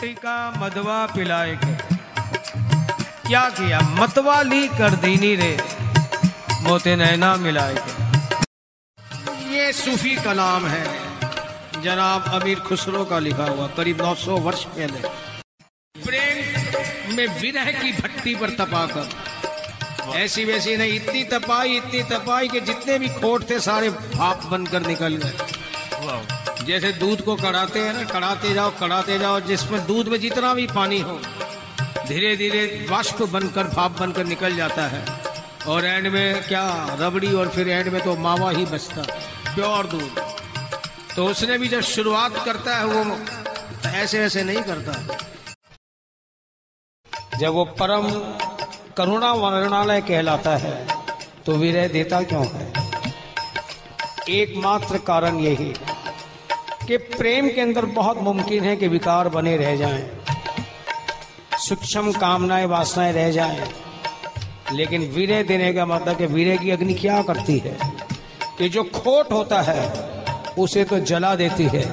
टीका मधवा पिलाए के क्या किया? मतवाली कर दीनी रे। मोते नैना मिलाए के ये सूफी कलाम है। जनाब अमीर खुसरो का लिखा हुआ, करीब 900 वर्ष पहले। प्रेम में विरह की भट्टी पर तपाकर ऐसी वैसी नहीं, इतनी तपाई इतनी तपाई कि जितने भी खोट थे, सारे भाप बनकर निकल गए। जैसे दूध को कड़ाते हैं ना, कड़ाते जाओ कड़ाते जाओ, जिसमें दूध में जितना भी पानी हो धीरे धीरे वाष्प बनकर, भाप बनकर निकल जाता है। और एंड में क्या, रबड़ी और फिर एंड में तो मावा ही बचता, प्योर दूध। तो उसने भी जब शुरुआत करता है, वो ऐसे ऐसे नहीं करता। जब वो परम करुणा वर्णालय कहलाता है तो विरह देता क्यों है? एकमात्र कारण यही कि प्रेम के अंदर बहुत मुमकिन है कि विकार बने रह जाएँ, सूक्ष्म कामनाएँ वासनाएँ रह जाएँ, लेकिन विरह देने का मतलब कि विरह की अग्नि क्या करती है? कि जो खोट होता है उसे तो जला देती है।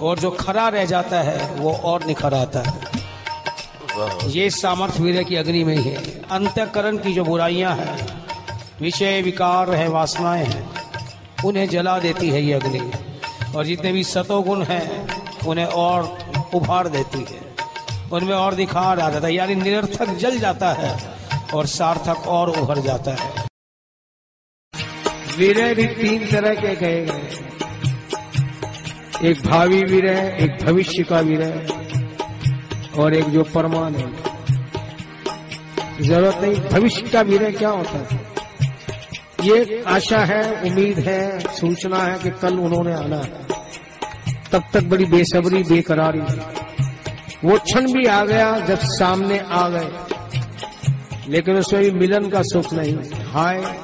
और जो खरा रह जाता है वो और निखर आता है। ये सामर्थ्य वीर की अग्नि में ही है। अंतकरण की जो बुराइयाँ हैं विषय विकार है वासनाएँ हैं उन्हें जला देती है ये अग्नि। और जितने भी सतोगुण हैं, उन्हें और उभार देती है। उनमें और दिखार आ जाता है, यानी निरर्थक जल जाता है और सार्थक और उभर जाता है। वीरय भी तीन तरह के गए एक भावी विरह, एक भविष्य का विरह और एक जो परमानेंट ज़रूरत नहीं, भविष्य का विरह क्या होता है? ये आशा है, उम्मीद है, सूचना है कि कल उन्होंने आना है। तब तक बड़ी बेसब्री, बेकरारी। वो क्षण भी आ गया जब सामने आ गए। लेकिन उसमें भी मिलन का सुख नहीं। हाय,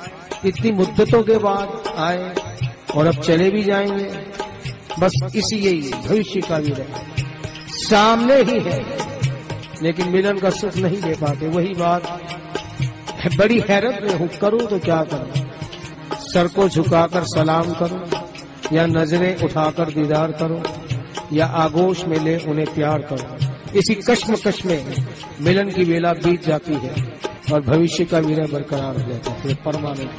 इतनी मुद्दतों के बाद आए और अब चले भी जाएँगे। बस इसी यही भविष्य का विरह सामने ही है, लेकिन मिलन का सुख नहीं दे पाते। वही बात बड़ी हैरत में हूँ, करूँ तो क्या करूँ? सर को झुकाकर सलाम करो, या नज़रें उठाकर दीदार करो, या आगोश में ले उन्हें प्यार करो। इसी कश्म कश्म में मिलन की वेला बीत जाती है और भविष्य का विरह बरकरार जाता है। परमानेंट